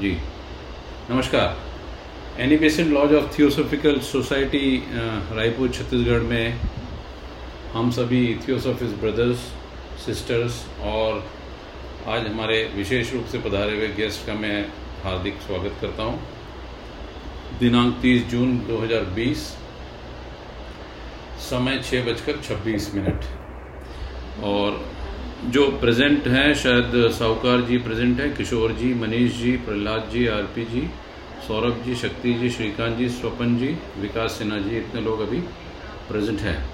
जी। नमस्कार। Annie Besant lodge of theosophical society Raipur Chhattisgarh में हम सभी थियोसोफिस ब्रदर्स सिस्टर्स और आज हमारे विशेष रूप से पधारे हुए गेस्ट का मैं हार्दिक स्वागत करता हूँ। दिनांक 30 जून 2020 समय छः बजकर छब्बीस मिनट। और जो प्रेजेंट हैं, शायद साहूकार जी प्रेजेंट हैं, किशोर जी, मनीष जी, प्रहलाद जी, आरपी जी, सौरभ जी, शक्ति जी, श्रीकांत जी, स्वपन जी, विकास सिन्हा जी, इतने लोग अभी प्रेजेंट हैं।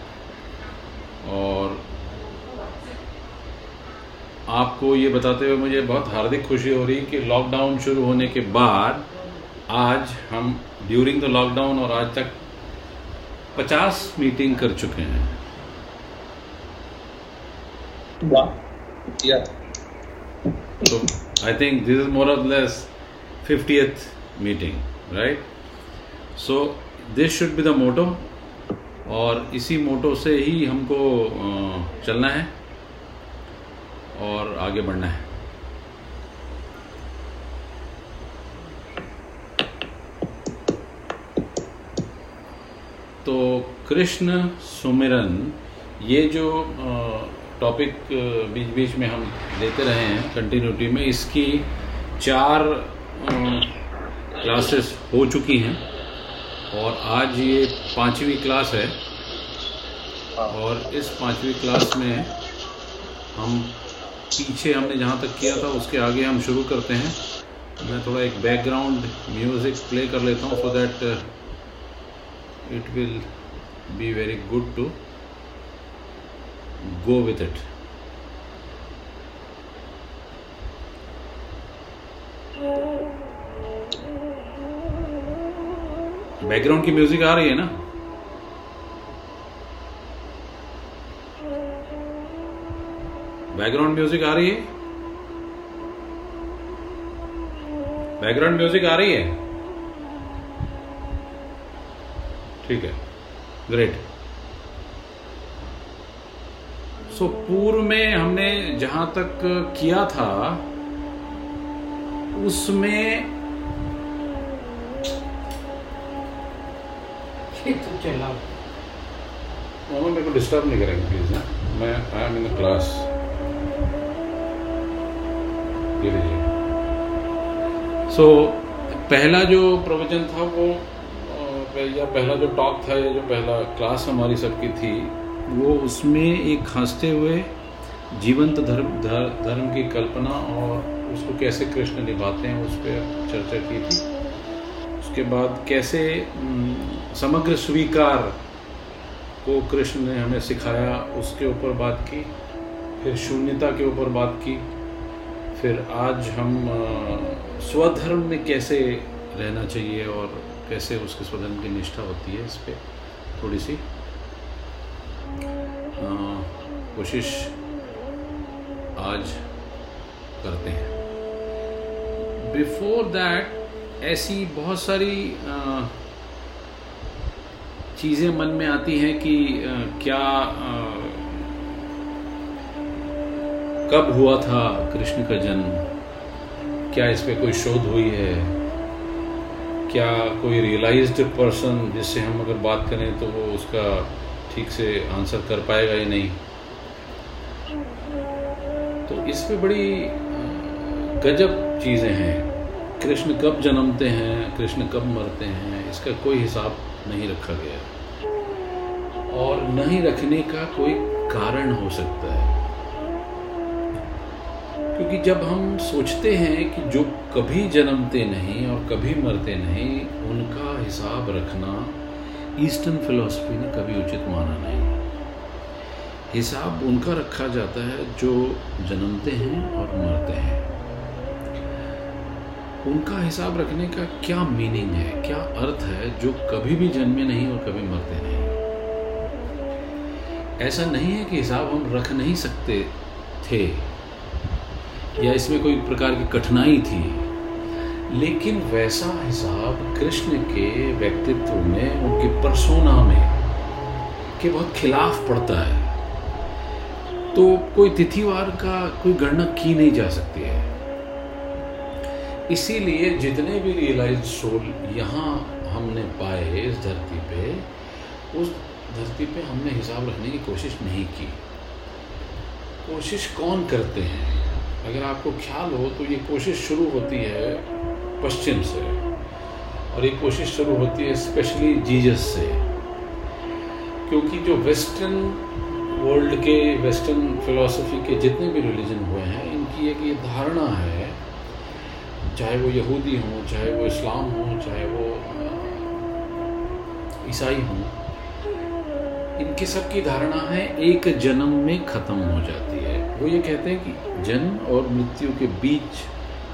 और आपको ये बताते हुए मुझे बहुत हार्दिक खुशी हो रही कि लॉकडाउन शुरू होने के बाद आज हम ड्यूरिंग द लॉकडाउन और आज तक 50 मीटिंग कर चुके हैं। Yeah. So I think this is more or less 50th meeting, right? So this should be the motto और इसी मोटो से ही हमको चलना है और आगे बढ़ना है तो कृष्ण सुमिरन ये जो टॉपिक बीच बीच में हम देते रहे हैं कंटिन्यूटी में। इसकी चार क्लासेस हो चुकी हैं और आज ये पांचवी क्लास है। और इस पांचवी क्लास में हम पीछे हमने जहाँ तक किया था, उसके आगे हम शुरू करते हैं। मैं थोड़ा एक बैकग्राउंड म्यूज़िक प्ले कर लेता हूँ so that it will be very good to go with it. Background की म्यूज़िक आ रही है ना? बैकग्राउंड म्यूज़िक आ रही है? बैकग्राउंड म्यूज़िक आ रही है? ठीक है। ग्रेट सो पूर्व में हमने जहाँ तक किया था उसमें तो चला। मामा मेरे को डिस्टर्ब नहीं करेंगे प्लीज़ ना मैं I am in the class ये लीजिए। सो पहला जो प्रवचन था वो या पहला जो टॉक था या जो पहला क्लास हमारी सबकी थी वो उसमें एक हँसते हुए जीवंत धर्म धर, धर्म की कल्पना और उसको कैसे कृष्ण निभाते हैं उस पर चर्चा की थी। उसके बाद कैसे समग्र स्वीकार को कृष्ण ने हमें सिखाया उसके ऊपर बात की फिर शून्यता के ऊपर बात की फिर आज हम स्वधर्म में कैसे रहना चाहिए और कैसे उसके स्वधर्म की निष्ठा होती है इस पर थोड़ी सी कोशिश आज करते हैं। बिफोर दैट ऐसी बहुत सारी चीज़ें मन में आती हैं कि क्या कब हुआ था कृष्ण का जन्म? क्या इस पर कोई शोध हुई है? क्या कोई रियलाइज्ड पर्सन जिससे हम अगर बात करें तो वो उसका ठीक से आंसर कर पाएगा ही नहीं? इस पे बड़ी गजब चीज़ें हैं। कृष्ण कब जन्मते हैं, कृष्ण कब मरते हैं, इसका कोई हिसाब नहीं रखा गया। और नहीं रखने का कोई कारण हो सकता है। क्योंकि जब हम सोचते हैं कि जो कभी जन्मते नहीं और कभी मरते नहीं, उनका हिसाब रखना ईस्टर्न फिलॉसफी ने कभी उचित माना नहीं। हिसाब उनका रखा जाता है जो जन्मते हैं और मरते हैं। उनका हिसाब रखने का क्या मीनिंग है, क्या अर्थ है जो कभी भी जन्मे नहीं और कभी मरते नहीं? ऐसा नहीं है कि हिसाब हम रख नहीं सकते थे, या इसमें कोई प्रकार की कठिनाई थी। लेकिन वैसा हिसाब कृष्ण के व्यक्तित्व में, उनके परसोना में, के बहुत खिलाफ पड़ता है। तो कोई तिथिवार का कोई गणना की नहीं जा सकती है। इसीलिए जितने भी रियलाइज़ सोल यहाँ हमने पाए इस धरती पे, उस धरती पे हमने हिसाब रखने की कोशिश नहीं की। कोशिश कौन करते हैं? अगर आपको ख्याल हो तो ये कोशिश शुरू होती है पश्चिम से, और ये कोशिश शुरू होती है स्पेशली जीजस से, क्योंकि जो वेस्टर्न वर्ल्ड के वेस्टर्न फिलोसफी के जितने भी रिलीजन हुए हैं इनकी एक ये धारणा है चाहे वो यहूदी हों चाहे वो इस्लाम हो चाहे वो ईसाई हों इनकी सबकी धारणा है एक जन्म में ख़त्म हो जाती है। वो ये कहते हैं कि जन्म और मृत्यु के बीच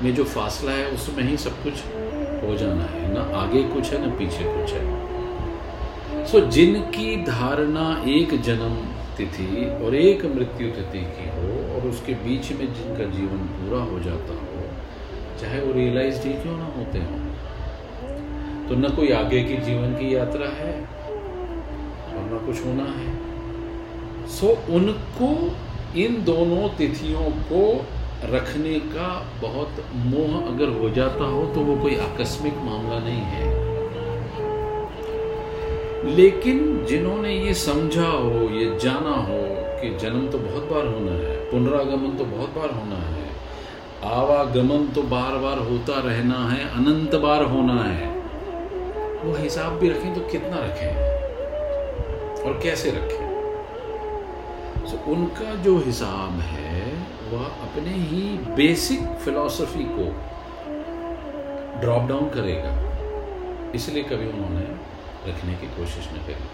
में जो फासला है उसमें ही सब कुछ हो जाना है। ना आगे कुछ है ना पीछे कुछ है। सो so, जिनकी धारणा एक जन्म तिथि और एक मृत्यु तिथि की हो और उसके बीच में जिनका जीवन पूरा हो जाता हो, चाहे वो रियलाइज़ ही क्यों ना होते हो। तो न कोई आगे की जीवन की यात्रा है और न कुछ होना है। सो उनको इन दोनों तिथियों को रखने का बहुत मोह अगर हो जाता हो तो वो कोई आकस्मिक मामला नहीं है। लेकिन जिन्होंने ये समझा हो ये जाना हो कि जन्म तो बहुत बार होना है पुनरागमन तो बहुत बार होना है आवागमन तो बार बार होता रहना है अनंत बार होना है वो हिसाब भी रखें तो कितना रखें? और कैसे रखें? So, उनका जो हिसाब है वह अपने ही बेसिक फिलॉसफी को ड्रॉप डाउन करेगा। इसलिए कभी उन्होंने रखने की कोशिश न करी।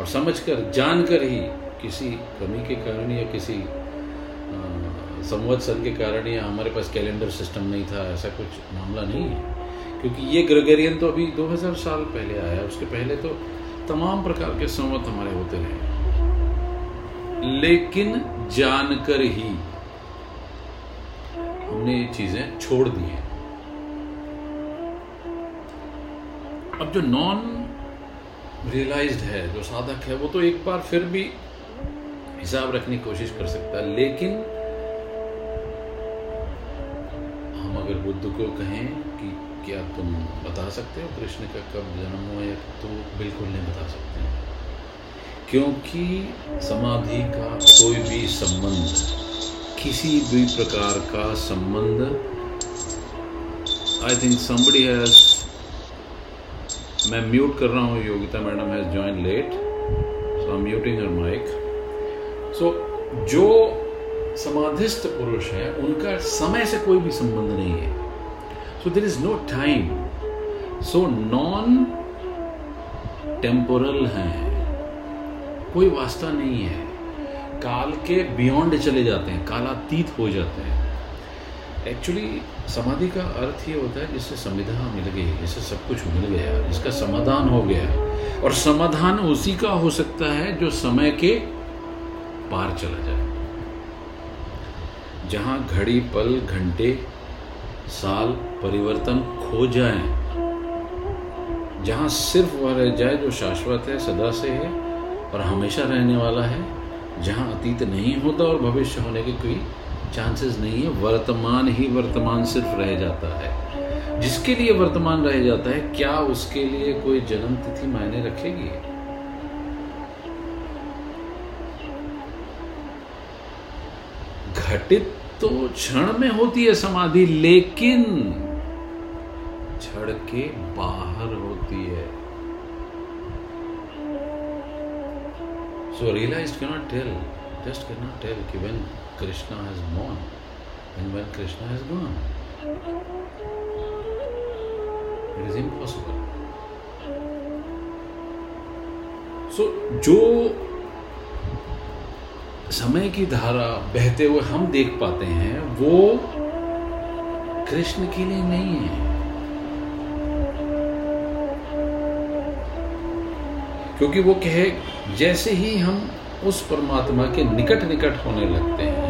और समझकर, जानकर ही किसी कमी के कारण या किसी संवत्सर के कारण या हमारे पास कैलेंडर सिस्टम नहीं था, ऐसा कुछ मामला नहीं है। क्योंकि ये ग्रेगरियन तो अभी 2000 साल पहले आया उसके पहले तो तमाम प्रकार के संवत हमारे होते रहे। लेकिन जानकर ही हमने ये चीज़ें छोड़ दी हैं। अब जो नॉन रियलाइज्ड है, जो साधक है, वो तो एक बार फिर भी हिसाब रखने की कोशिश कर सकता है, लेकिन हम अगर बुद्ध को कहें कि क्या तुम बता सकते हो कृष्ण का कब जन्म हुआ, या तो बिल्कुल नहीं बता सकते। क्योंकि समाधि का कोई भी संबंध, किसी भी प्रकार का संबंध आई थिंक समबडी हैज़ मैं म्यूट कर रहा हूँ, Yogita madam has join late so I muting her mic so जो समाधिस्थ पुरुष है, उनका समय से कोई भी संबंध नहीं है। So there is no time so non temporal हैं। कोई वास्ता नहीं है। काल के बियॉन्ड चले जाते हैं, कालातीत हो जाते हैं। एक्चुअली समाधि का अर्थ ये होता है जिससे संविधान मिल गई, जिससे सब कुछ मिल गया, जिसका समाधान हो गया और समाधान उसी का हो सकता है जो समय के पार चला जाए। जहाँ घड़ी, पल, घंटे, साल परिवर्तन खो जाए, जहाँ सिर्फ़ वह रह जाए जो शाश्वत है, सदा से है और हमेशा रहने वाला है, जहाँ अतीत नहीं होता और भविष्य होने की कोई चांसेस नहीं है, वर्तमान ही वर्तमान सिर्फ़ रह जाता है। जिसके लिए वर्तमान रह जाता है, क्या उसके लिए कोई जन्म तिथि मायने रखेगी? घटित तो क्षण में होती है समाधि, लेकिन क्षण के बाहर होती है। So realise cannot tell just cannot tell कि when Krishna has born and when Krishna has gone it is impossible so जो समय की धारा बहते हुए हम देख पाते हैं, वो कृष्ण के लिए नहीं है। क्योंकि वो कहे, जैसे ही हम उस परमात्मा के निकट निकट होने लगते हैं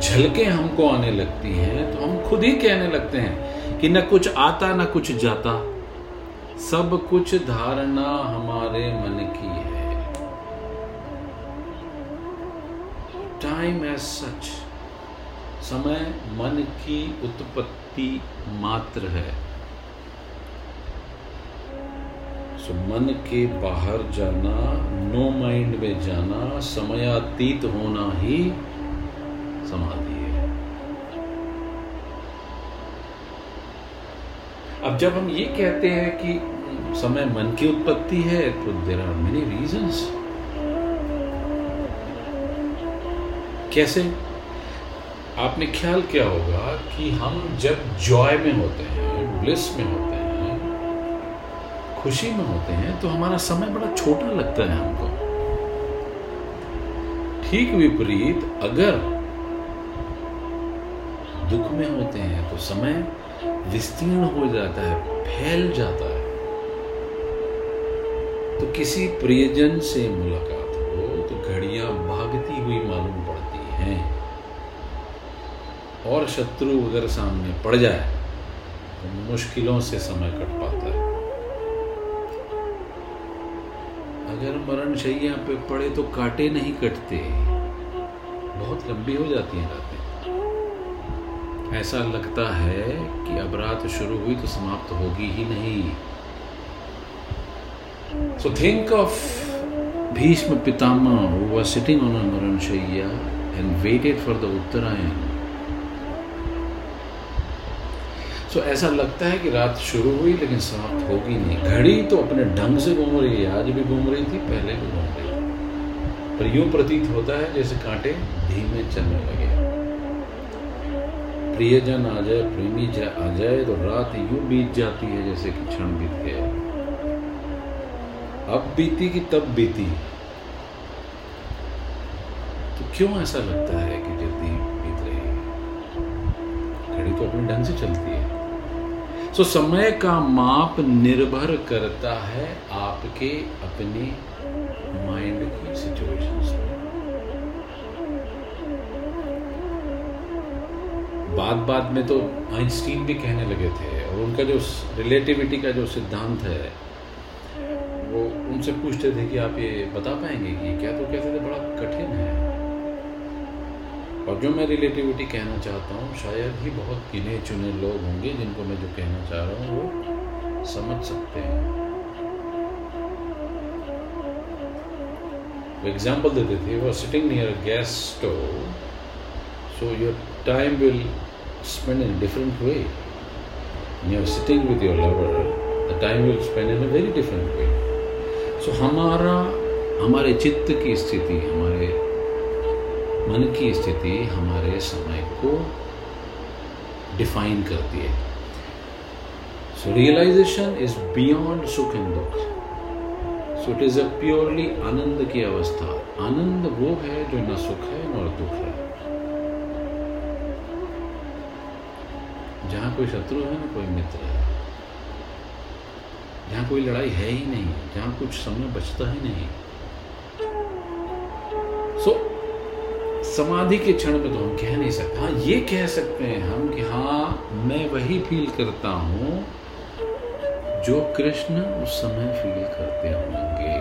झलके हमको आने लगती हैं तो हम खुद ही कहने लगते हैं कि न कुछ आता, न कुछ जाता। सब कुछ धारणा हमारे मन की है। टाइम एज सच समय मन की उत्पत्ति मात्र है। सो मन के बाहर जाना नो माइंड में जाना, समयातीत होना ही समाधि है। अब जब हम ये कहते हैं कि समय मन की उत्पत्ति है तो देर आर मेनी रीजंस कैसे? आपने ख्याल क्या होगा कि हम जब जॉय में होते हैं ब्लिस में होते हैं, खुशी में होते हैं तो हमारा समय बड़ा छोटा लगता है हमको। ठीक विपरीत, अगर दुख में होते हैं तो समय विस्तीर्ण हो जाता है, फैल जाता है। तो किसी प्रियजन से मुलाकात हो तो घड़ियाँ भागती हुई मालूम पड़ती हैं। और शत्रु अगर सामने पड़ जाए तो मुश्किलों से समय कट पाता है। अगर मरण शैया पे पड़े तो काटे नहीं कटते। बहुत लंबी हो जाती है रातें। ऐसा लगता है कि अब रात शुरू हुई तो समाप्त होगी ही नहीं। So think of Bhishma Pitamah who was sitting on a shayya and waited for the uttarayan. So ऐसा लगता है कि रात शुरू हुई लेकिन समाप्त होगी नहीं। घड़ी तो अपने ढंग से घूम रही है, आज भी घूम रही थी, पहले भी घूम रही पर यूँ प्रतीत होता है जैसे कांटे धीमे चलने लगे। प्रियजन आ जाए, प्रेमी आ जाए तो रात यूँ बीत जाती है जैसे कि क्षण बीत गया। अब बीती कि तब बीती? तो क्यों ऐसा लगता है कि जल्दी बीत रही है? घड़ी तो अपने ढंग से चलती है। सो समय का माप निर्भर करता है आपके अपने माइंड की सिचुएशंस बात बात में तो आइंस्टीन भी कहने लगे थे और उनका जो रिलेटिविटी का जो सिद्धांत है, वो उनसे पूछते थे कि आप ये बता पाएँगे कि क्या तो कहते थे, बड़ा कठिन है। और जो मैं रिलेटिविटी कहना चाहता हूँ, शायद ही बहुत गिने चुने लोग होंगे जिनको मैं जो कहना चाह रहा हूँ, वो समझ सकते हैं। एग्ज़ाम्पल देते थे वो sitting near gas stove so your time will spend in different way you are sitting with your lover the time will spend in a very different way so हमारा हमारे चित्त की स्थिति हमारे मन की स्थिति हमारे समय को डिफाइन करती है सो रियलाइजेशन इज़ बियॉन्ड सुख एंड दुख so it is a purely आनंद की अवस्था आनंद वो है जो न सुख है न दुख है जहाँ कोई शत्रु है ना कोई मित्र है। जहाँ कोई लड़ाई है ही नहीं जहाँ कुछ समय बचता ही नहीं। सो so, समाधि के क्षण में तो हम कह नहीं सकते। हाँ ये कह सकते हैं हम कि हाँ मैं वही फील करता हूँ जो कृष्ण उस समय फील करते होंगे।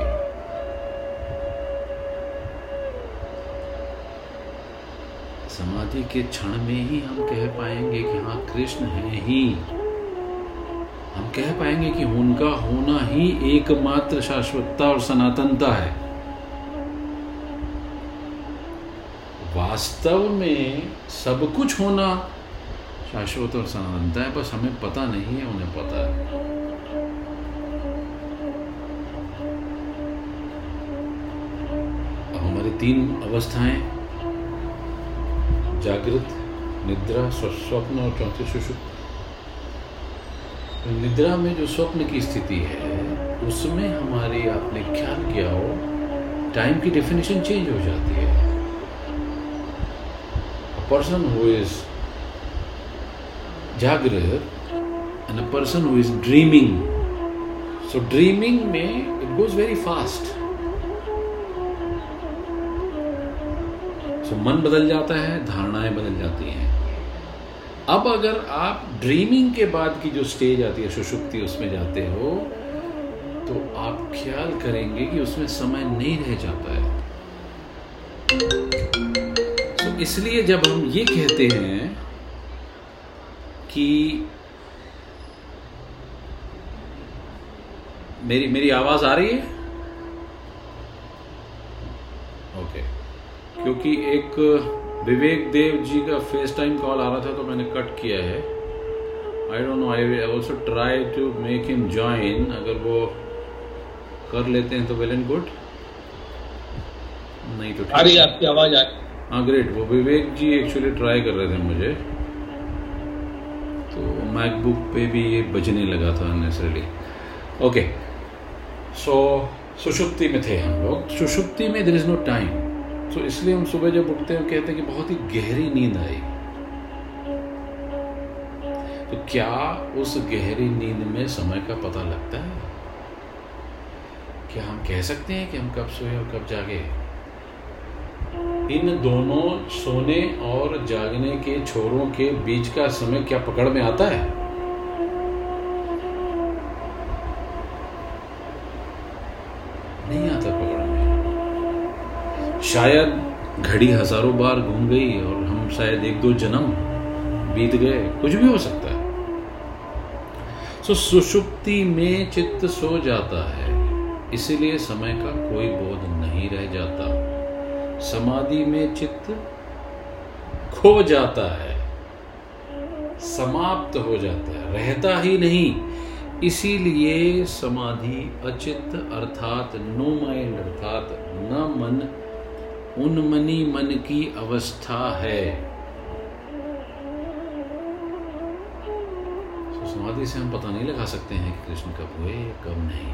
समाधि के क्षण में ही हम कह पाएँगे कि हाँ कृष्ण है ही। हम कह पाएँगे कि उनका होना ही एकमात्र शाश्वतता और सनातनता है। वास्तव में सब कुछ होना शाश्वत और सनातनता है, बस हमें पता नहीं है, उन्हें पता है। हमारी तीन अवस्थाएँ जागृत, निद्रा स्वप्न और चौथे सुषुप्त निद्रा में जो स्वप्न की स्थिति है, उसमें हमारी आपने ख्याल किया हो टाइम की डेफिनेशन चेंज हो जाती है। पर्सन हु इज़ जागृत and a person who is dreaming so dreaming में it goes very fast So मन बदल जाता है, धारणाएँ बदल जाती हैं। अब अगर आप ड्रीमिंग के बाद की जो स्टेज आती है, सुषुप्ति उसमें जाते हो तो आप ख्याल करेंगे कि उसमें समय नहीं रह जाता है। तो इसलिए जब हम ये कहते हैं कि मेरी मेरी आवाज़ आ रही है ओके क्योंकि एक विवेक देव जी का फेस टाइम कॉल आ रहा था तो मैंने कट किया है। I don't know I also try to make him join अगर वो कर लेते हैं तो वेल एंड गुड नहीं तो रही आपकी आवाज़ आ हाँ ग्रेट वो विवेक जी एक्चुअली ट्राई कर रहे थे मुझे। तो मैकबुक पे भी ये बजने लगा था नेचुरली ओके सो सुषुप्ति में थे हम लोग। सुषुप्ति में देर इज़ नो टाइम तो इसलिए हम सुबह जब उठते हैं, कहते हैं कि बहुत ही गहरी नींद आई। तो क्या उस गहरी नींद में समय का पता लगता है? क्या हम कह सकते हैं कि हम कब सोए और कब जागे? इन दोनों सोने और जागने के छोरों के बीच का समय क्या पकड़ में आता है नहीं आता पकड़ में शायद घड़ी हज़ारों बार घूम गई और हम शायद एक दो जन्म बीत गए। कुछ भी हो सकता है। सो सुषुप्ति में चित्त सो जाता है। इसलिए समय का कोई बोध नहीं रह जाता। समाधि में चित्त खो जाता है। समाप्त हो जाता है। रहता ही नहीं। इसीलिए समाधि अचित अर्थात नो माइंड अर्थात न मन उन्मनी मन की अवस्था है। तो समाधि से हम पता नहीं लगा सकते हैं कि कृष्ण कब हुए, कब नहीं।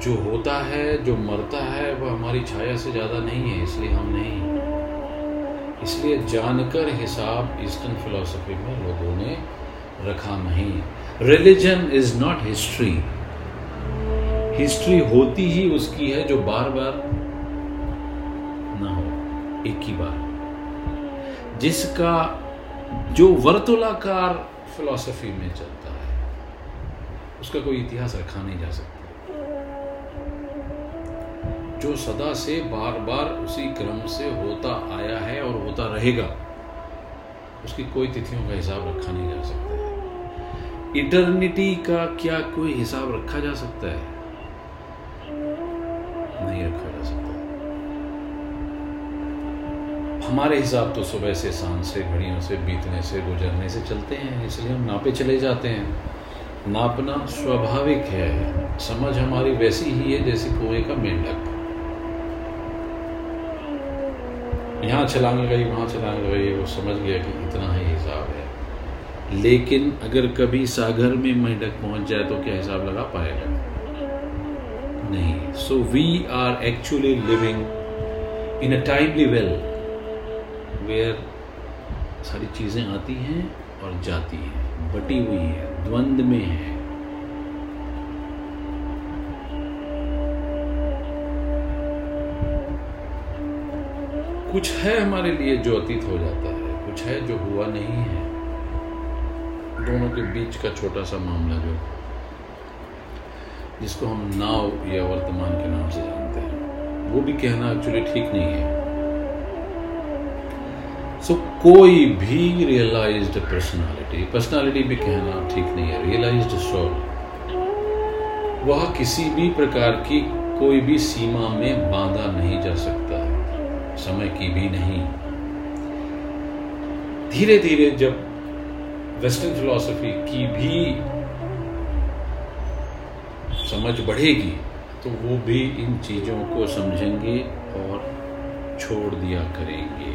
जो होता है, जो मरता है, वह हमारी छाया से ज़्यादा नहीं है, इसलिए हम नहीं। इसलिए जानकर हिसाब ईस्टर्न फिलोसफी में लोगों ने रखा नहीं। Religion is not history history होती ही उसकी है जो बार बार ना हो, एक ही बार। जिसका, जो वर्तुलाकार फिलॉसफी में चलता है, उसका कोई इतिहास रखा नहीं जा सकता। जो सदा से बार बार उसी क्रम से होता आया है और होता रहेगा, उसकी कोई तिथियों का हिसाब रखा नहीं जा सकता इटर्निटी का क्या कोई हिसाब रखा जा सकता है? नहीं रखा जा सकता। हमारे हिसाब तो सुबह से शाम से, घड़ियों से, बीतने से, गुजरने से चलते हैं, इसलिए हम नापे चले जाते हैं। नापना स्वाभाविक है, समझ हमारी वैसी ही है जैसे कुएँ का मेंढक। यहाँ छलांग लगाई, वहाँ छलांग लगाई, वो समझ गया कि इतना ही हिसाब है। लेकिन अगर कभी सागर में मेंढक पहुँच जाए तो क्या हिसाब लगा पाएगा? नहीं। So we are actually living in a timely well where सारी चीज़ें आती हैं और जाती हैं, बटी हुई है, द्वंद में है। कुछ है हमारे लिए जो अतीत हो जाता है, कुछ है जो हुआ नहीं है। दोनों के बीच का छोटा सा मामला जो जिसको हम नाव या वर्तमान के नाम से जानते हैं। वो भी कहना एक्चुअली ठीक नहीं है। सो so, कोई भी रियलाइज्ड पर्सनालिटी पर्सनालिटी भी कहना ठीक नहीं है रियलाइज्ड सोल वह किसी भी प्रकार की कोई भी सीमा में बांधा नहीं जा सकता है। समय की भी नहीं। धीरे धीरे जब वेस्टर्न फिलोसफी की भी समझ बढ़ेगी तो वो भी इन चीज़ों को समझेंगे और छोड़ दिया करेंगे।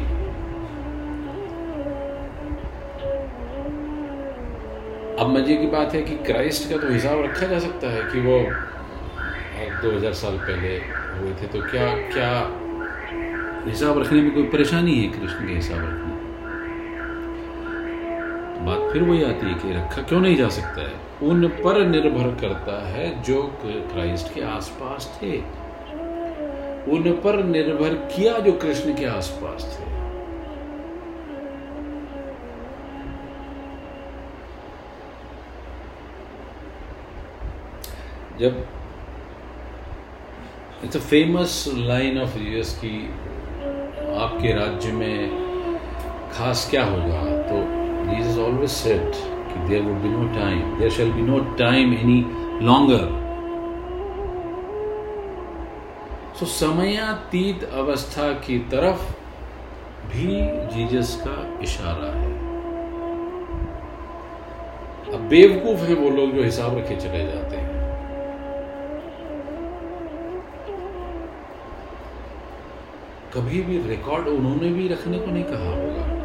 अब मज़े की बात है कि क्राइस्ट का तो हिसाब रखा जा सकता है कि वो दो हज़ार साल पहले हुए थे तो क्या क्या हिसाब रखने में कोई परेशानी है कृष्ण के हिसाब रखने फिर वही आती है कि रखा। क्यों नहीं जा सकता है? उन पर निर्भर करता है जो क्राइस्ट के आसपास थे। उन पर निर्भर किया जो कृष्ण के आसपास थे। जब it's a famous line of US की आपके राज्य में खास क्या होगा? तो Jesus always said there would be no time, there shall be no time any longer. So समयातीत अवस्था की तरफ़ भी जीसस का इशारा है अब बेवकूफ़ है वो लोग जो हिसाब रखे चले जाते हैं कभी भी रिकॉर्ड उन्होंने भी रखने को नहीं कहा होगा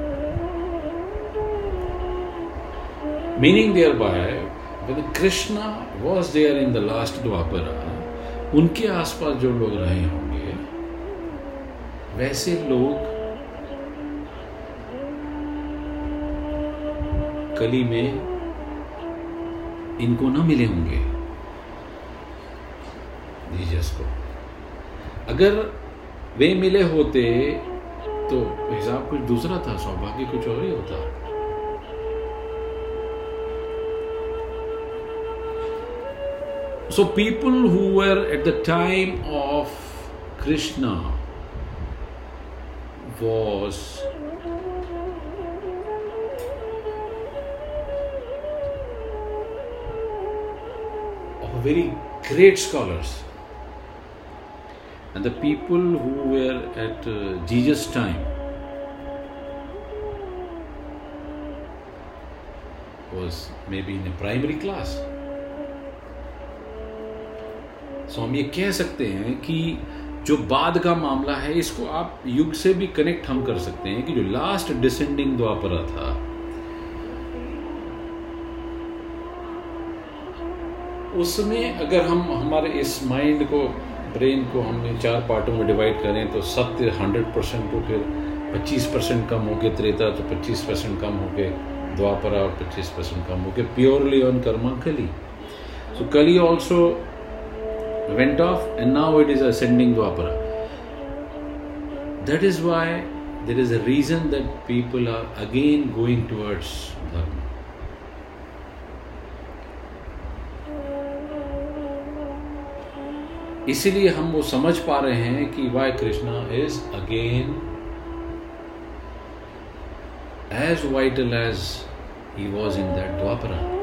meaning thereby Krishna was there in the last Dwapar उनके आसपास जो लोग रहे होंगे, वैसे लोग कली में इनको ना मिले होंगे। जीजस को। अगर वे मिले होते तो हिसाब कुछ दूसरा था, सौभाग्य कुछ और ही होता। So, people who were at the time of Krishna was very great scholars. And the people who were at uh, Jesus' time was maybe in a primary class. सो हम ये कह सकते हैं कि जो बाद का मामला है, इसको आप युग से भी कनेक्ट हम कर सकते हैं कि जो लास्ट डिसेंडिंग द्वापरा था। उसमें अगर हम, हमारे इस माइंड को ब्रेन को हमने चार पार्टों में डिवाइड करें तो सत्य हंड्रेड परसेंट तो फिर पच्चीस परसेंट कम हो गए त्रेता तो पच्चीस परसेंट कम हो गए, द्वापरा और पच्चीस परसेंट कम हो गए purely on Karma Kali so Kali also went off and now it is ascending Dwapara that is why there is a reason that people are again going towards dharma इसीलिए हम वो समझ पा रहे हैं कि why Krishna is again as vital as he was in that Dwapara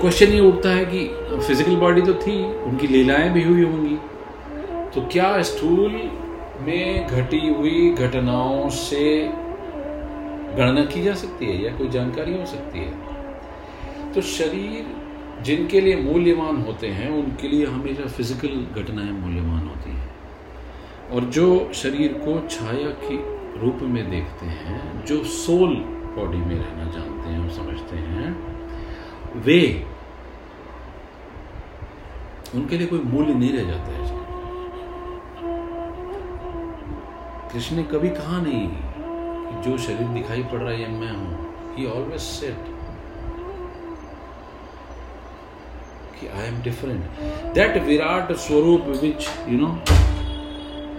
question ये उठता है कि फ़िज़िकल बॉडी तो थी, उनकी लीलाएँ भी हुई होंगी। तो क्या स्थूल में घटी हुई घटनाओं से गणना की जा सकती है या कोई जानकारी हो सकती है? तो शरीर जिनके लिए मूल्यवान होते हैं, उनके लिए हमेशा फ़िज़िकल घटनाएँ मूल्यवान होती हैं। और जो शरीर को छाया के रूप में देखते हैं, जो सोल बॉडी में रहना जानते हैं और समझते हैं वे, उनके लिए कोई मूल्य नहीं रह जाता है। कृष्ण ने कभी कहा नहीं कि जो शरीर दिखाई पड़ रहा है मैं हूँ। ही ऑलवेज सेट कि I am different that Virat स्वरूप which you know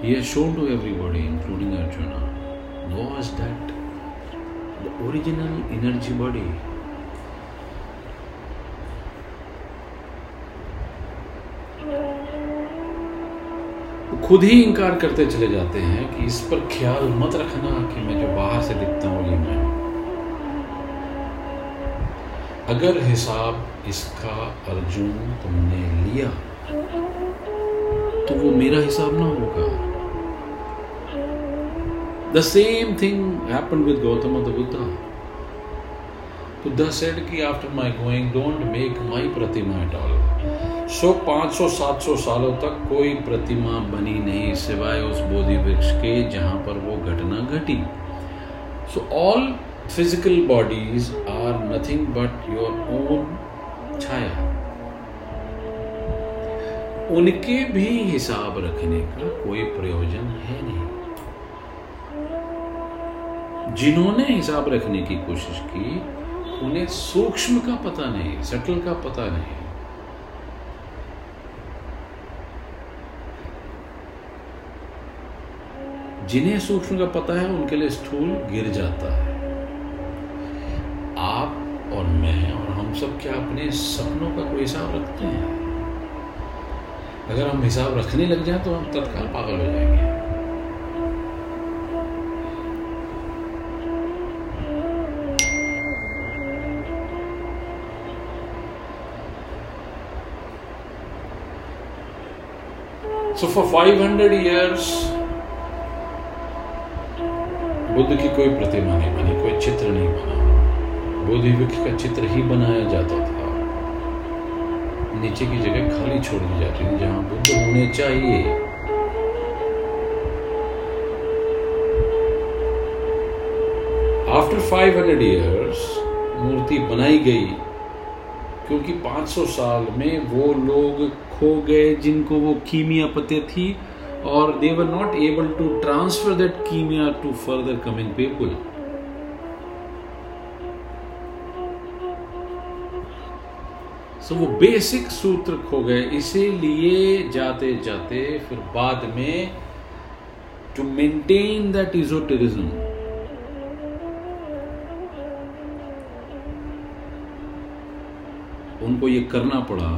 he show to everybody including Arjuna was that original energy body खुद ही इंकार करते चले जाते हैं कि इस पर ख्याल मत रखना कि मैं जो बाहर से दिखता हूँ, ये मैं अगर हिसाब इसका अर्जुन तुमने लिया तो वो मेरा हिसाब ना होगा। The same thing happen with Gautam the Buddha the said कि after my going don't make my Pratima at all so 500 700 सालों तक कोई प्रतिमा बनी नहीं सिवाय उस बोधि वृक्ष के जहाँ पर वो घटना घटी। So all physical bodies are nothing but your own छाया। उनके भी हिसाब रखने का कोई प्रयोजन है नहीं। जिन्होंने हिसाब रखने की कोशिश की, उन्हें सूक्ष्म का पता नहीं सटल का पता नहीं। जिन्हें सूक्ष्म का पता है, उनके लिए स्थूल गिर जाता है। आप और मैं और हम सब क्या अपने सपनों का कोई हिसाब रखते हैं? अगर हम हिसाब रखने लग जाए तो हम तत्काल पागल हो जाएँगे। So for five 500 years Buddha की कोई प्रतिमा नहीं बनी, कोई चित्र नहीं बना। बोधि वृक्ष का चित्र ही बनाया जाता था। नीचे की जगह खाली छोड़ दी जाती थी, जहाँ बुद्ध होने चाहिए। आफ्टर 500 इयर्स मूर्ति बनाई गई, क्योंकि 500 साल में वो लोग खो गए जिनको वो कीमिया पते थी or they were not able to transfer that kimia to further coming people. So so, वो बेसिक सूत्र खो गए इसीलिए जाते जाते फिर बाद में टू मेंटेन दैट इजोटेरिज्म उनको ये करना पड़ा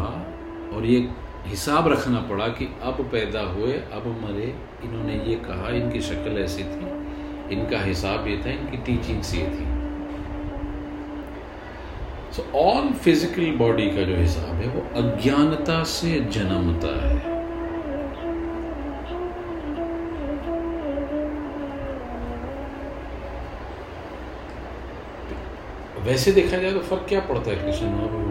और ये हिसाब रखना पड़ा कि अब पैदा हुए, अब मरे। इन्होंने ये कहा, इनकी शक्ल ऐसी थी। इनका हिसाब ये था, इनकी टीचिंग्स ये थी। सो ऑल फ़िज़िकल बॉडी का जो हिसाब है, वो अज्ञानता से जन्मता है। वैसे देखा जाए तो फ़र्क क्या पड़ता है, कृष्ण? महाप्रभु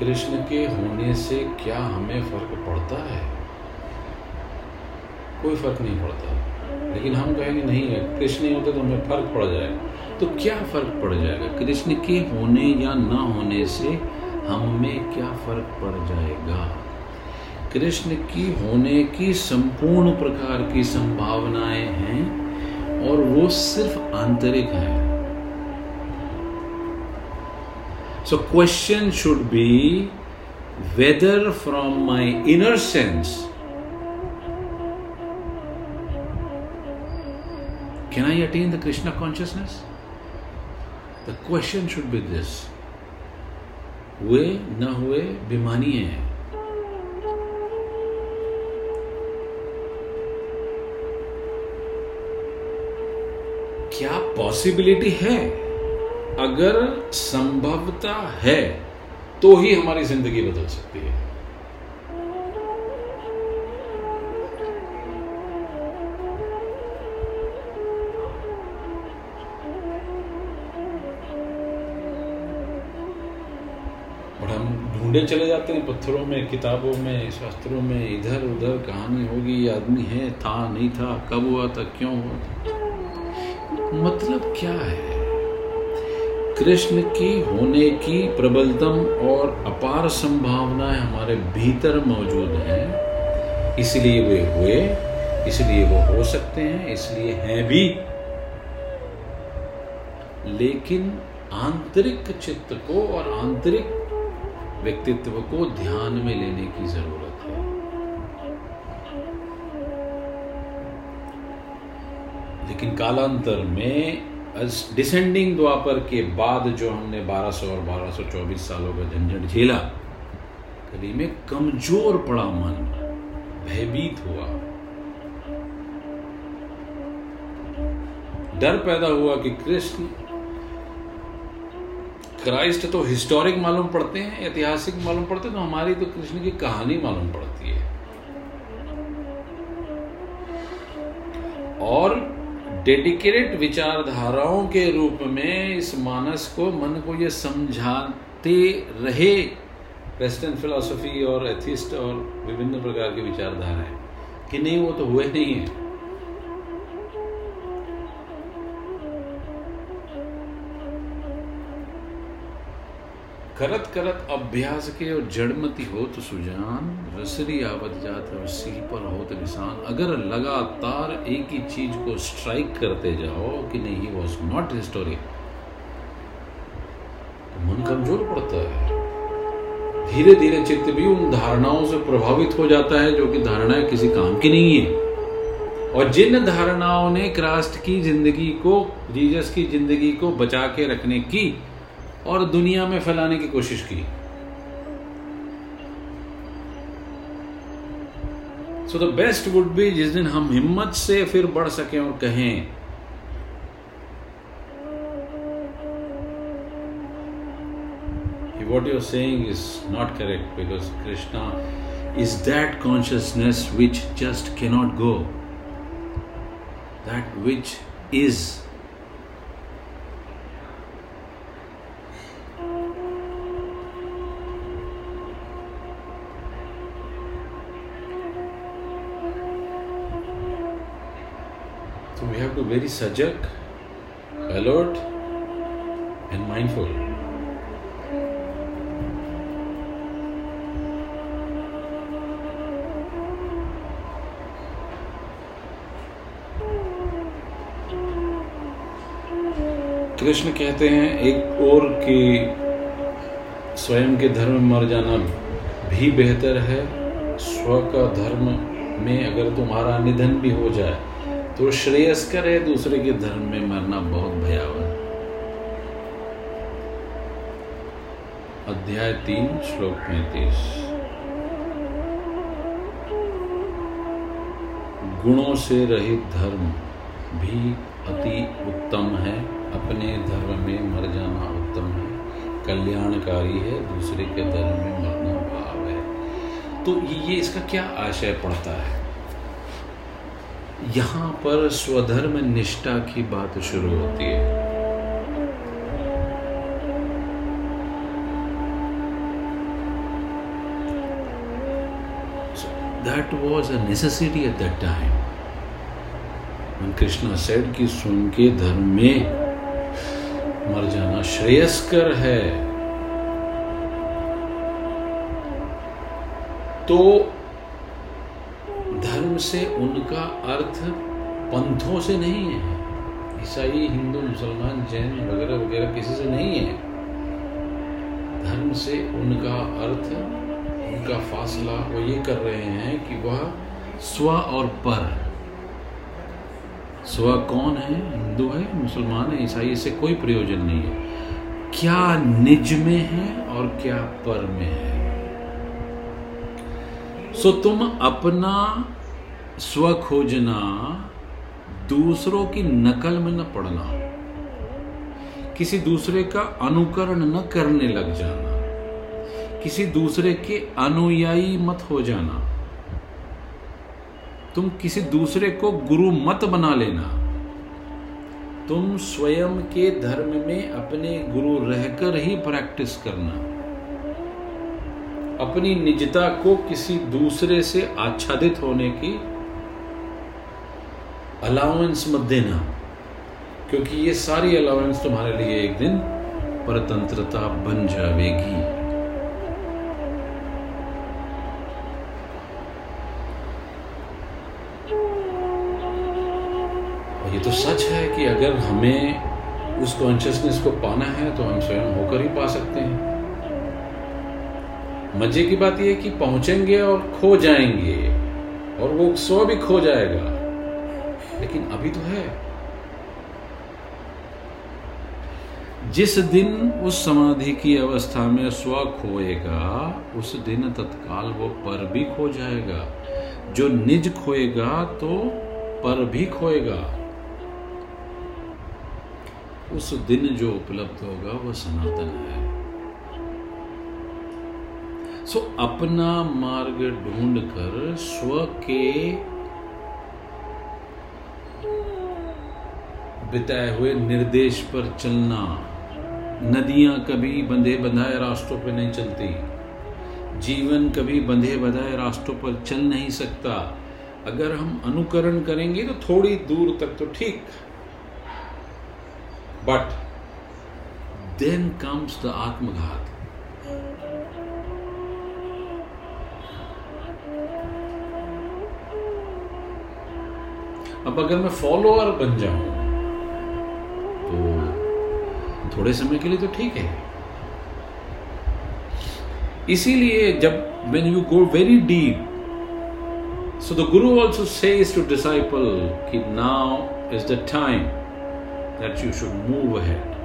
कृष्ण के होने से क्या हमें फ़र्क पड़ता है? कोई फ़र्क नहीं पड़ता। लेकिन हम कहेंगे, नहीं है, कृष्ण नहीं होते तो हमें फ़र्क पड़ जाएगा। तो क्या फ़र्क पड़ जाएगा? कृष्ण के होने या ना होने से हम क्या फ़र्क पड़ जाएगा? कृष्ण की होने की संपूर्ण प्रकार की संभावनाएँ हैं और वो सिर्फ़ आंतरिक है। So, question should be whether from my inner sense can I attain the Krishna consciousness? The question should be this. हुए न हुए बेमानी है क्या पॉसिबिलिटी है अगर संभवता है तो ही हमारी ज़िंदगी बदल सकती है। और हम ढूंढे चले जाते हैं पत्थरों में, किताबों में, शास्त्रों में, इधर उधर कहानी होगी आदमी है, था, नहीं था, कब हुआ था, क्यों हुआ था? मतलब क्या है? कृष्ण की होने की प्रबलतम और अपार संभावनाएँ हमारे भीतर मौजूद हैं। इसलिए वे हुए, इसलिए वो हो सकते हैं, इसलिए हैं भी। लेकिन आंतरिक चित्त को और आंतरिक व्यक्तित्व को ध्यान में लेने की ज़रूरत है। लेकिन कालांतर में डिसेंडिंग द्वापर के बाद जो हमने 1200 और 1224 सालों का झंझट झेला कभी में कमज़ोर पड़ा मन, भयभीत हुआ। डर पैदा हुआ कि कृष्ण, क्राइस्ट तो हिस्टोरिक मालूम पड़ते हैं, ऐतिहासिक मालूम पड़ते हैं तो हमारी तो कृष्ण की कहानी मालूम पड़ती है। और डेडिकेटेड विचारधाराओं के रूप में इस मानस को मन को ये समझाते रहे। वेस्टर्न फिलोसफी और एथिस्ट और विभिन्न प्रकार की विचारधाराएँ। कि नहीं, वो तो हुए नहीं है। करत करत अभ्यास के और जड़मती हो तो सुजान, रसरी आवत जात और सी पर हो तो निशान। अगर लगातार एक ही चीज़ को स्ट्राइक करते जाओ कि नहीं ही वॉज़ नॉट हिस्टोरिक तो मन कमज़ोर पड़ता है। धीरे धीरे चित्त भी उन धारणाओं से प्रभावित हो जाता है, जो कि धारणाएँ किसी काम की नहीं है। और जिन धारणाओं ने क्रास्ट की ज़िंदगी को जीजस की ज़िंदगी को बचा के रखने की और दुनिया में फैलाने की कोशिश की so the best would be जिस दिन हम हिम्मत से फिर बढ़ सकें और कहें what you're saying is not correct because Krishna is that consciousness which just cannot go, that which is. To very sajak, alert, and mindful. Krishna कहते हैं एक और कि स्वयं के धर्म में मर जाना भी बेहतर है स्व का धर्म में अगर तुम्हारा निधन भी हो जाए तो श्रेयस्कर है दूसरे के धर्म में मरना बहुत भयावह अध्याय तीन, श्लोक पैंतीस। गुणों से रहित धर्म भी अति उत्तम है। अपने धर्म में मर जाना उत्तम है। कल्याणकारी है, दूसरे के धर्म में मरना भाव है। तो ये इसका क्या आशय पड़ता है? यहाँ पर स्वधर्म निष्ठा की बात शुरू होती है। That was a necessity at that time Krishna said की सुन के धर्म में मर जाना श्रेयस्कर है तो से उनका अर्थ पंथों से नहीं है। ईसाई, हिंदू, मुसलमान, जैन वगैरह वगैरह किसी से नहीं है। धर्म से उनका अर्थ, उनका फासला वो ये कर रहे हैं कि वह स्व और पर। स्व कौन है? हिंदू है, मुसलमान है, ईसाई, इससे कोई प्रयोजन नहीं है। क्या निज में है और क्या पर में है? सो तुम अपना स्व खोजना दूसरों की नकल में न पड़ना। किसी दूसरे का अनुकरण न करने लग जाना। किसी दूसरे के अनुयायी मत हो जाना। तुम किसी दूसरे को गुरु मत बना लेना। तुम स्वयं के धर्म में अपने गुरु रहकर ही प्रैक्टिस करना। अपनी निजता को किसी दूसरे से आच्छादित होने की अलाउंस मत देना, क्योंकि ये सारी अलाउंस तुम्हारे लिए एक दिन परतंत्रता बन जाएगी। और ये तो सच है कि अगर हमें उस कॉन्शियसनेस को पाना है तो हम स्वयं होकर ही पा सकते हैं। मज़े की बात यह कि पहुँचेंगे और खो जाएँगे, और वो स्व भी खो जाएगा। लेकिन अभी तो है। जिस दिन उस समाधि की अवस्था में स्व खोएगा, उस दिन तत्काल वो पर भी खो जाएगा। जो निज खोएगा तो पर भी खोएगा। उस दिन जो उपलब्ध होगा वह सनातन है। सो अपना मार्ग ढूंढकर स्व के बिताए हुए निर्देश पर चलना। नदियाँ कभी बंधे बंधाए रास्तों पर नहीं चलती। जीवन कभी बंधे बंधाए रास्तों पर चल नहीं सकता। अगर हम अनुकरण करेंगे तो थोड़ी दूर तक तो ठीक। बट देन कम्स द आत्मघात। अब अगर मैं फॉलोअर बन जाऊँ तो थोड़े समय के लिए तो ठीक है। इसीलिए जब when you go very deep so the guru also say to now is the time that you should move had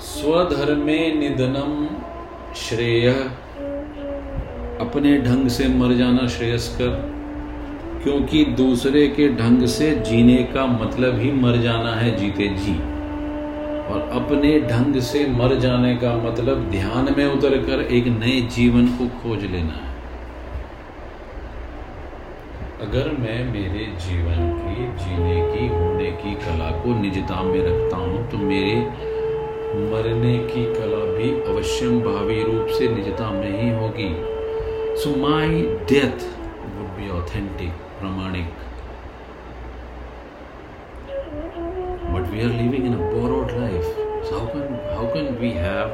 स्वधर्मे निधनम श्रेय। अपने ढंग से मर जाना श्रेयस्कर, क्योंकि दूसरे के ढंग से जीने का मतलब ही मर जाना है जीते जी। और अपने ढंग से मर जाने का मतलब ध्यान में उतर कर एक नए जीवन को खोज लेना है। अगर मैं मेरे जीवन की, जीने की, होने की कला को निजता में रखता हूँ तो मेरे मरने की कला भी अवश्यम भावी रूप से निजता में ही होगी। So my death would be authentic Pramanic. But we are living in a borrowed life. So how can how can we have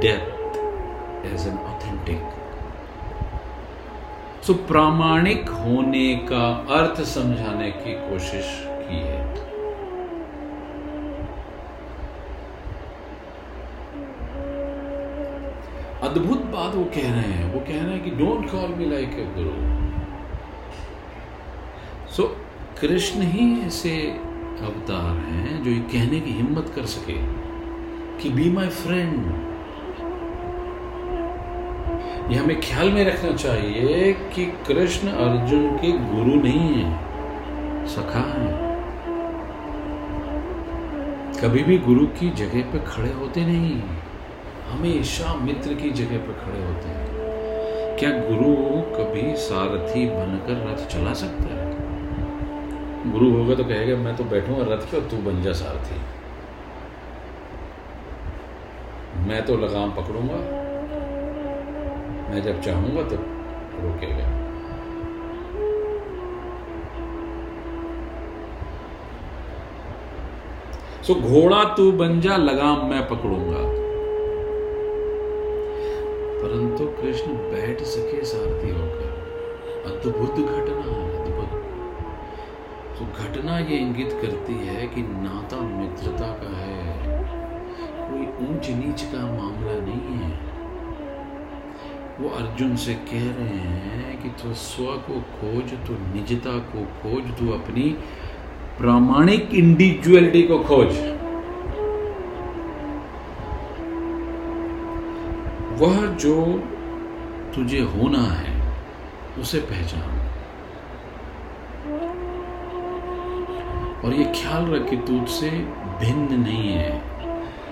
death as an authentic? so, प्रामाणिक होने का अर्थ समझाने की कोशिश की है अद्भुत बात वो कह रहे हैं। वो कह रहे हैं कि don't call me like a guru so Krishna ही ऐसे अवतार हैं जो ये कहने की हिम्मत कर सके कि बी माई फ्रेंड ये हमें ख्याल में रखना चाहिए कि कृष्ण अर्जुन के गुरु नहीं है, सखा है। कभी भी गुरु की जगह पे खड़े होते नहीं। हमेशा मित्र की जगह पर खड़े होते हैं। क्या गुरु कभी सारथी बनकर रथ चला सकता है? गुरु होगा तो कहेगा, मैं तो बैठूँगा रथ पे और तू बन जा सारथी। मैं तो लगाम पकड़ूँगा। मैं जब चाहूँगा तो रोकेगा। सो घोड़ा तू बन जा, लगाम मैं पकड़ूँगा। परंतु कृष्ण बैठ सके सारथी होकर। अद्भुत घटना है, अद्भुत। तो घटना ये इंगित करती है कि नाता मित्रता का है। कोई ऊंच नीच का मामला नहीं है। वो अर्जुन से कह रहे हैं कि तू स्व को खोज तो निजता को खोज, तू अपनी प्रामाणिक इंडिविजुअलिटी को खोज। वह जो तुझे होना है, उसे पहचान। और ये ख्याल रख कि तू भिन्न नहीं है।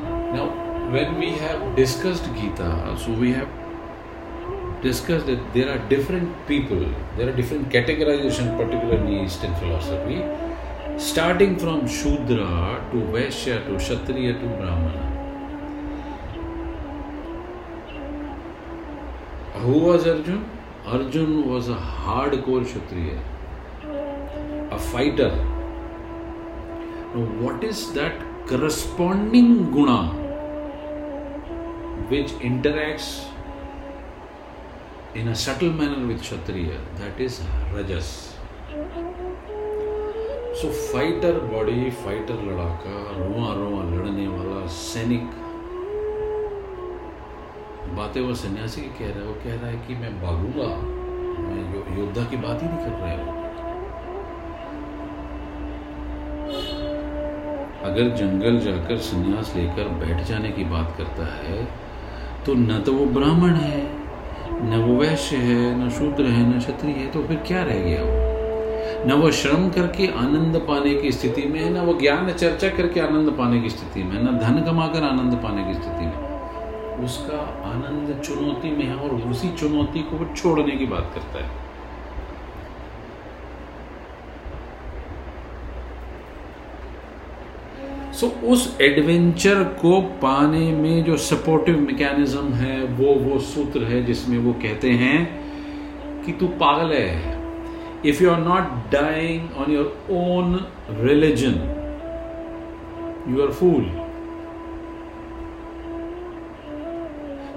Now when we have discussed Gita so we have discuss there are different people there are different categorisation particularly eastern philosophy starting from Shudra to Vaishya to Kshatriya to Brahmin who was arjun arjun was a hardcore kshatriya a fighter Now, what is that corresponding guna which interacts in a subtle manner with Kshatriya? That is Rajas. So fighter body, fighter लड़ाका रोआ रोआ लड़ने वाला सैनिक बातें वो सन्यासी की कह रहा है, वो कह रहा है कि मैं भागूँगा। मैं योद्धा की बात ही नहीं कर रहा है। अगर जंगल जाकर संन्यास लेकर बैठ जाने की बात करता है तो न तो वो ब्राह्मण है, न वो वैश्य है, न शूद्र है, न क्षत्रिय है तो फिर क्या रह गया वो? न वो श्रम करके आनंद पाने की स्थिति में है, न वो ज्ञान चर्चा करके आनंद पाने की स्थिति में न धन कमाकर आनंद पाने की स्थिति में। उसका आनंद चुनौती में है और उसी चुनौती को वो छोड़ने की बात करता है। सो so, उस एडवेंचर को पाने में जो सपोर्टिव मैकेनिज्म है वो वो सूत्र है जिसमें वो कहते हैं कि तू पागल है। If you are not dying on your own religion you are fool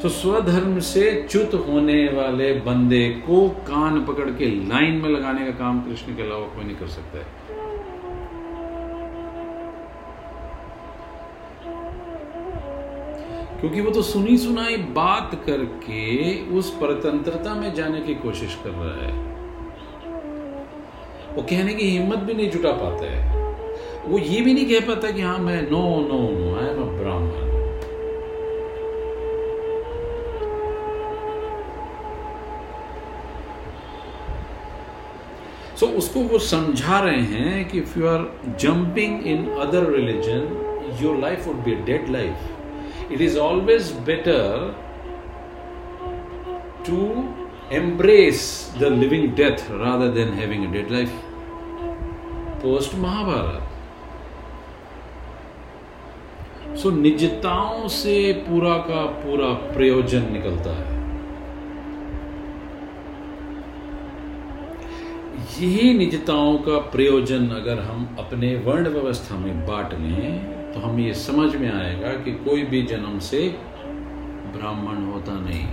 तो स्वधर्म से च्युत होने वाले बंदे को कान पकड़ के लाइन में लगाने का काम कृष्ण के अलावा कोई नहीं कर सकता है। क्योंकि वो तो सुनी सुनाई बात करके उस परतंत्रता में जाने की कोशिश कर रहा है। वो कहने की हिम्मत भी नहीं जुटा पाता है। वो ये भी नहीं कह पाता कि हाँ मैं no no no I am a Brahmin so so, उसको वो समझा रहे हैं कि if you are jumping in other religion your life would be a dead life it is always better to embrace the living death rather than having a dead life post Mahabharat so निजताओं से पूरा का पूरा प्रयोजन निकलता है यही निजताओं का प्रयोजन अगर हम अपने वर्ण व्यवस्था में बांट लें तो हम ये समझ में आएगा कि कोई भी जन्म से ब्राह्मण होता नहीं।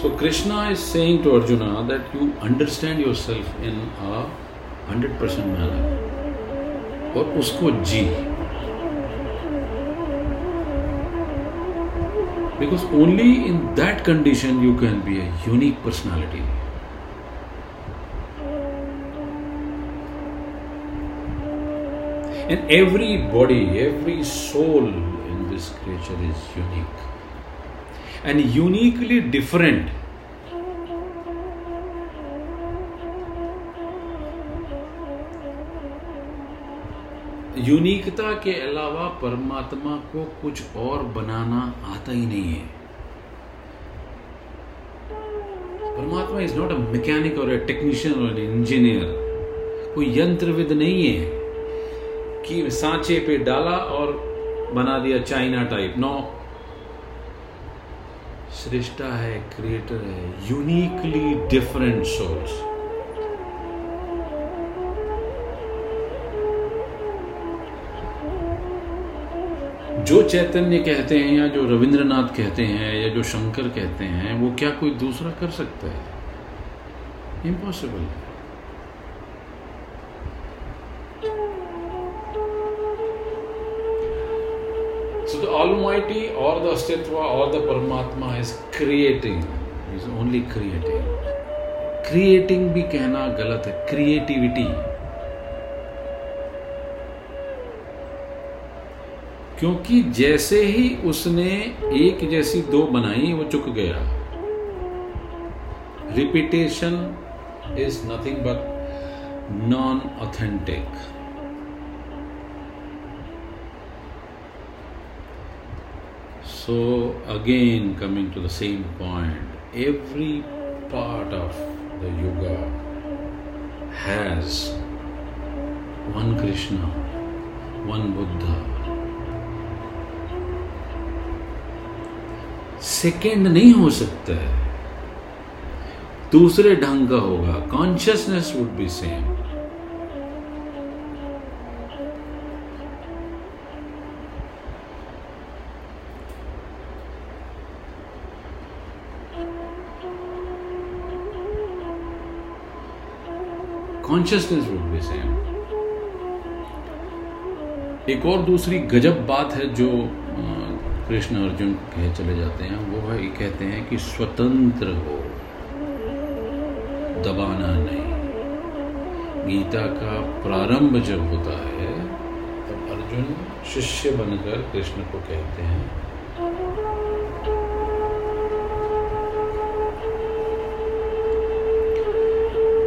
So Krishna is saying to Arjuna that you understand yourself in a hundred percent manner और उसको जी because only in that condition you can be a unique personality and every body every soul in this creature is unique and uniquely different. यूनिकता के अलावा परमात्मा को कुछ और बनाना आता ही नहीं है। परमात्मा इज़ नॉट अ मैकेनिक और अ टेक्नीशियन और इंजीनियर कोई यंत्रविद नहीं है। कि सांचे पे डाला और बना दिया चाइना टाइप नो सृष्टा है क्रिएटर है यूनिकली डिफरेंट सोल्स जो चैतन्य कहते हैं या जो रविंद्रनाथ कहते हैं या जो शंकर कहते हैं, वो क्या कोई दूसरा कर सकता है? इम्पॉसिबल है Almighty or the Astitva or the Paramatma is creating, is only creating. Creating भी कहना गलत है. क्रिएटिविटी क्योंकि जैसे ही उसने एक जैसी दो बनाई वो चुक गया. Repetition is nothing but non authentic So, again, coming to the same point, every part of the yoga has one Krishna, one Buddha. Second नहीं हो सकता है दूसरे ढंग का होगा consciousness would be same consciousness would be same एक और दूसरी गजब बात है जो कृष्ण अर्जुन कह चले जाते हैं, वो है कहते हैं कि स्वतंत्र हो, दबाना नहीं। गीता का प्रारंभ जब होता है, तब अर्जुन शिष्य बनकर कृष्ण को कहते हैं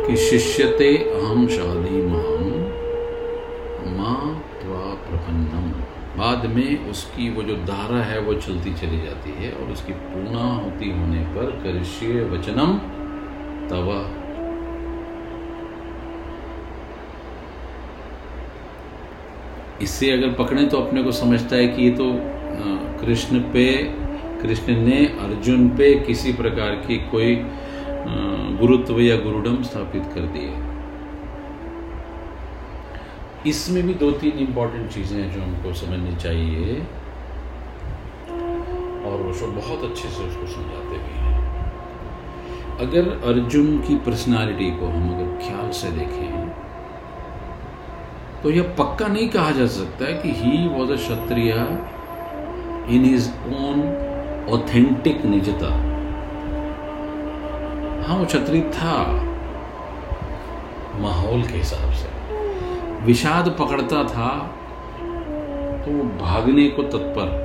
कि शिष्यते अहम शादी माम माँ त्वा प्रपन्नम। बाद में उसकी वो जो धारा है, वो चलती चली जाती है और उसकी पूर्णा होती होने पर करिष्य वचनम तव। इससे अगर पकड़ें तो अपने को समझता है कि ये तो कृष्ण पे, कृष्ण ने अर्जुन पे किसी प्रकार की कोई गुरुत्व या गुरुडम स्थापित कर दिए। इसमें भी दो तीन इंपॉर्टेंट चीज़ें हैं जो हमको समझनी चाहिए। और वो बहुत अच्छे से उसको समझाते भी हैं। अगर अर्जुन की पर्सनालिटी को हम अगर ख्याल से देखें तो यह पक्का नहीं कहा जा सकता है कि he was a Kshatriya in his own authentic निजता। हाँ वो छत्री था। माहौल के हिसाब से। विषाद पकड़ता था तो वो भागने को तत्पर।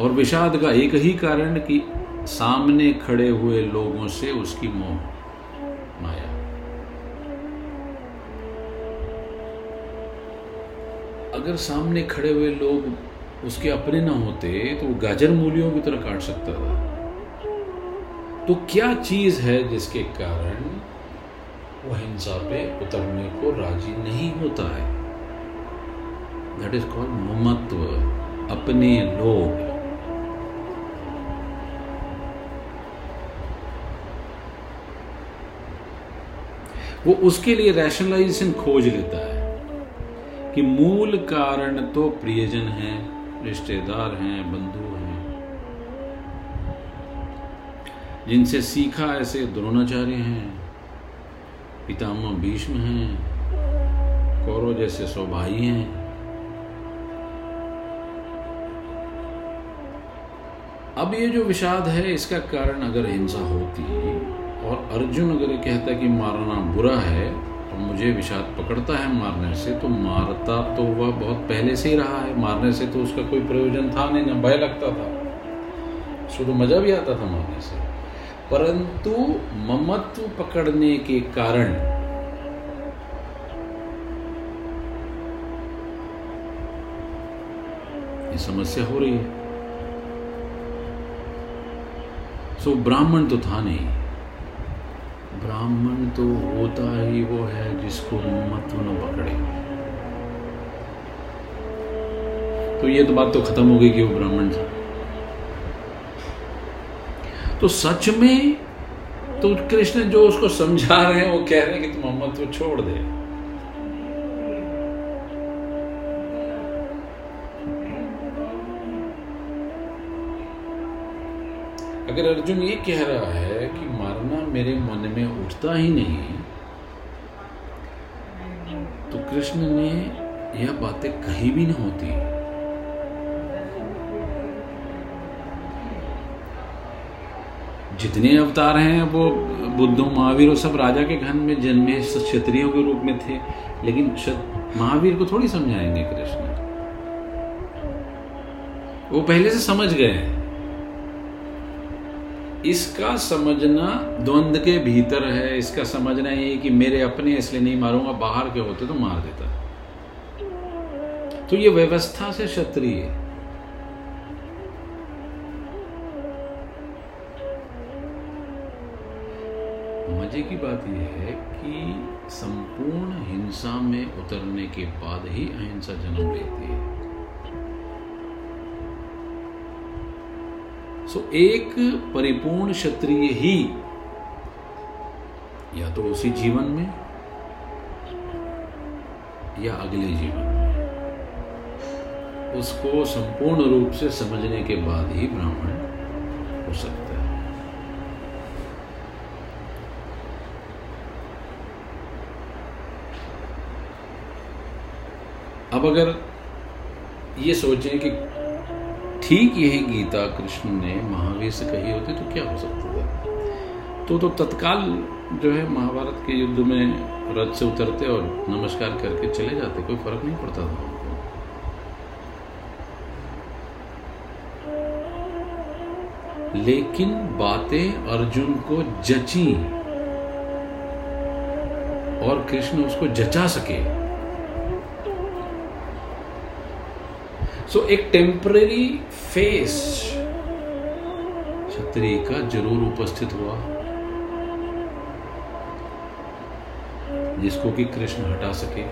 और विषाद का एक ही कारण कि सामने खड़े हुए लोगों से उसकी मोह माया। अगर सामने खड़े हुए लोग उसके अपने ना होते तो वो गाजर मूलियों की तरह काट सकता था। तो क्या चीज़ है जिसके कारण वो हिंसा पे उतरने को राज़ी नहीं होता है? दैट इज़ कॉल्ड ममत्व, अपने लोग वो उसके लिए रैशनलाइजेशन खोज लेता है कि मूल कारण तो प्रियजन है। रिश्तेदार हैं, बंधु हैं। जिनसे सीखा ऐसे द्रोणाचार्य हैं, पितामह भीष्म हैं, कौरव जैसे सौ भाई हैं। अब ये जो विषाद है, इसका कारण अगर हिंसा होती, और अर्जुन अगर कहता कि मारना बुरा है तो मुझे विषाद पकड़ता है मारने से तो मारता तो वह बहुत पहले से ही रहा है। मारने से तो उसका कोई प्रयोजन था नहीं, ना भय लगता था। उसको तो मज़ा भी आता था मारने से। परंतु ममत्व पकड़ने के कारण ये समस्या हो रही है। सो ब्राह्मण तो था नहीं। ब्राह्मण तो होता ही वो है जिसको मत न पकड़े। तो ये तो बात तो खत्म हो गई कि वो ब्राह्मण था। तो सच में तो कृष्ण जो उसको समझा रहे हैं, वो कह रहे हैं कि तुम मोहम्मद को छोड़ दे। अगर अर्जुन ये कह रहा है कि मेरे मन में उठता ही नहीं तो कृष्ण ने यह बातें कहीं भी नहीं होती। जितने अवतार हैं, वो बुद्धो, महावीर सब राजा के घर में जन्मे क्षत्रियों के रूप में थे। लेकिन महावीर को थोड़ी समझाएँगे कृष्ण। वो पहले से समझ गए हैं। इसका समझना द्वंद के भीतर है, इसका समझना ये कि मेरे अपने इसलिए नहीं मारूँगा, बाहर के होते तो मार देता। तो ये व्यवस्था से क्षत्रिय। मज़े की बात यह है कि संपूर्ण हिंसा में उतरने के बाद ही अहिंसा जन्म लेती है। सो एक परिपूर्ण क्षत्रिय ही या तो उसी जीवन में या अगले जीवन में। उसको संपूर्ण रूप से समझने के बाद ही ब्राह्मण हो सकता है। अब अगर ये सोचें कि ठीक यही गीता कृष्ण ने महावीर से कही होती तो क्या हो सकता था? तो तो तत्काल जो है महाभारत के युद्ध में रथ से उतरते और नमस्कार करके चले जाते, कोई फ़र्क नहीं पड़ता था? लेकिन बातें अर्जुन को जची और कृष्ण उसको जचा सके। सो एक टेम्पररी फेस क्षत्रिय का ज़रूर उपस्थित हुआ। जिसको कि कृष्ण हटा सके।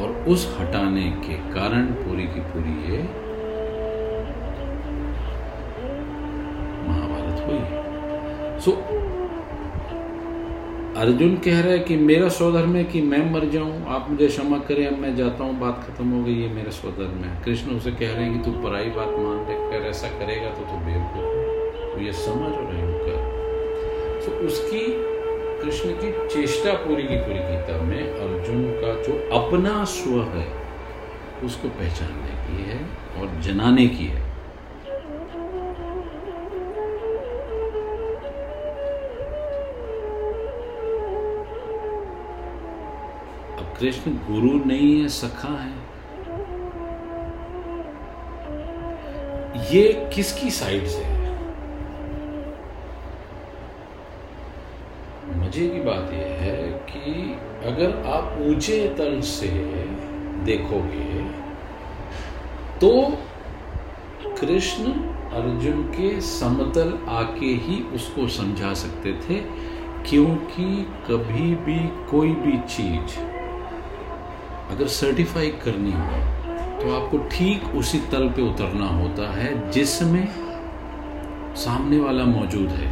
और उस हटाने के कारण पूरी की पूरी ये महाभारत हुई। सो so, अर्जुन कह रहा है कि मेरा स्वधर्म है कि मैं मर जाऊँ, आप मुझे क्षमा करें, अब मैं जाता हूँ, बात खत्म हो गई है मेरा स्वधर्म है। कृष्ण उसे कह रहे हैं कि तू पराई बात मान कर ऐसा करेगा तो तू बेवकूफ़ तो ये समझ रहे हो कर। तो उसकी, कृष्ण की चेष्टा पूरी की पूरी गीता में अर्जुन का जो अपना स्व है, उसको पहचानने की है और जनाने की है। कृष्ण गुरु नहीं है, सखा है। ये किसकी साइड से है? मज़े की बात यह है कि अगर आप ऊँचे तल से देखोगे तो कृष्ण अर्जुन के समतल आके ही उसको समझा सकते थे, क्योंकि कभी भी कोई भी चीज़ अगर सर्टिफाई करनी हो तो आपको ठीक उसी तल पे उतरना होता है जिसमें सामने वाला मौजूद है।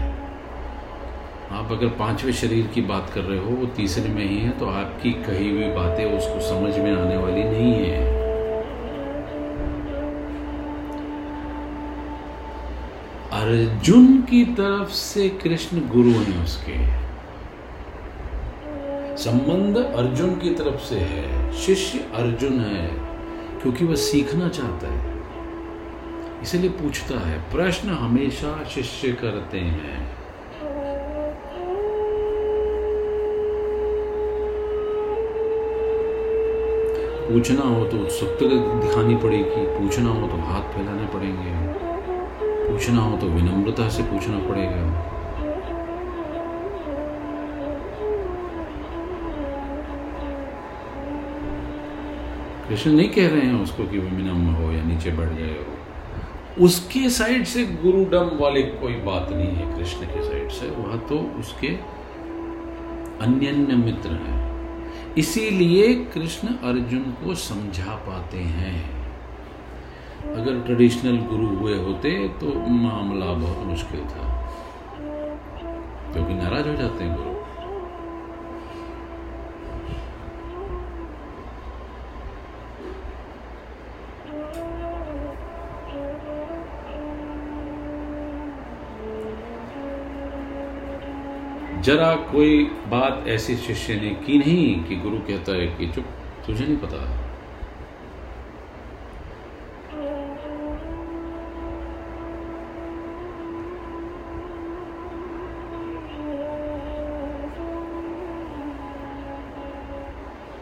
आप अगर पाँचवें शरीर की बात कर रहे हो, वो तीसरे में ही है तो आपकी कही हुई बातें उसको समझ में आने वाली नहीं है। अर्जुन की तरफ़ से कृष्ण गुरु हैं उसके। संबंध अर्जुन की तरफ़ से है। शिष्य अर्जुन है, क्योंकि वह सीखना चाहता है। इसलिए पूछता है, प्रश्न हमेशा शिष्य करते हैं। पूछना हो तो उत्सुकता दिखानी पड़ेगी, पूछना हो तो हाथ फैलाने पड़ेंगे। पूछना हो तो विनम्रता से पूछना पड़ेगा। कृष्ण नहीं कह रहे हैं उसको कि वो विनम्र हो या नीचे बढ़ जाए हो। उसके साइड से गुरुडम वाली कोई बात नहीं है कृष्ण के साइड से, वह तो उसके अन्य मित्र हैं। इसीलिए कृष्ण अर्जुन को समझा पाते हैं। अगर ट्रेडिशनल गुरु हुए होते तो मामला बहुत मुश्किल था, क्योंकि नाराज़ हो जाते हैं गुरु। जरा कोई बात ऐसी शिष्य ने की नहीं कि गुरु कहता है कि चुप, तुझे नहीं पता?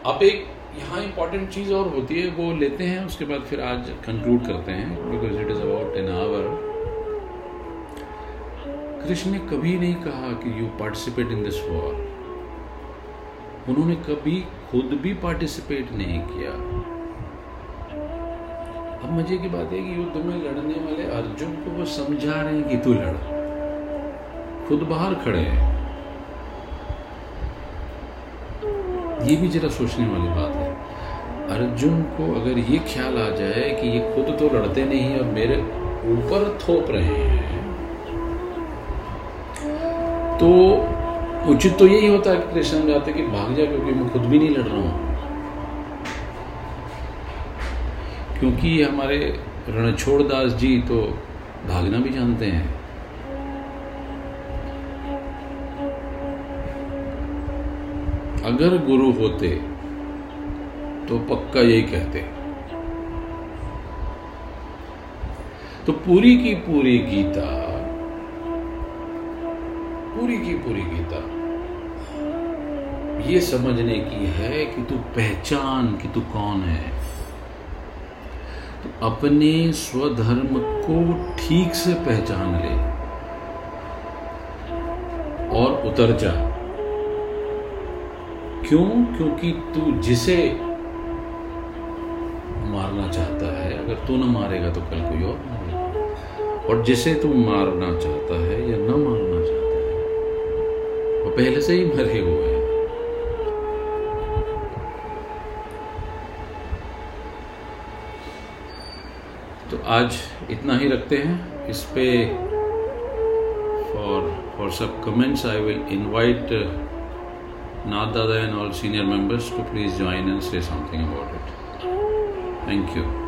अब एक यहाँ इंपॉर्टेंट चीज़ और होती है, वो लेते हैं, उसके बाद फिर आज कंक्लूड करते हैं because it is about an hour Krishna ने कभी नहीं कहा कि you participate in this war उन्होंने कभी खुद भी पार्टिसिपेट नहीं किया. अब मज़े की बात है कि युद्ध में लड़ने वाले अर्जुन को वो समझा रहे हैं कि तू लड़. खुद बाहर खड़े हैं. ये भी जरा सोचने वाली बात है. अर्जुन को अगर ये ख्याल आ जाए कि ये खुद तो लड़ते नहीं और मेरे ऊपर थोप रहे हैं तो उचित तो यही होता है कि कृष्ण जाते कि भाग जा क्योंकि मैं खुद भी नहीं लड़ रहा हूँ। क्योंकि हमारे रणछोड़ दास जी तो भागना भी जानते हैं। अगर गुरु होते तो पक्का यही कहते। तो पूरी की पूरी गीता पूरी की पूरी गीता। ये समझने की है कि तू पहचान कि तू कौन है। तो अपने स्वधर्म को ठीक से पहचान ले और उतर जा। क्यों? क्योंकि तू जिसे मारना चाहता है, अगर तू न मारेगा तो कल कोई और मारेगा। और जिसे तू मारना चाहता है या न मारना वो पहले से ही मरे हुए हैं। तो आज इतना ही रखते हैं। इस पे फॉर फॉर सब comments I will invite Nath dada and all senior members to please join and say something about it thank you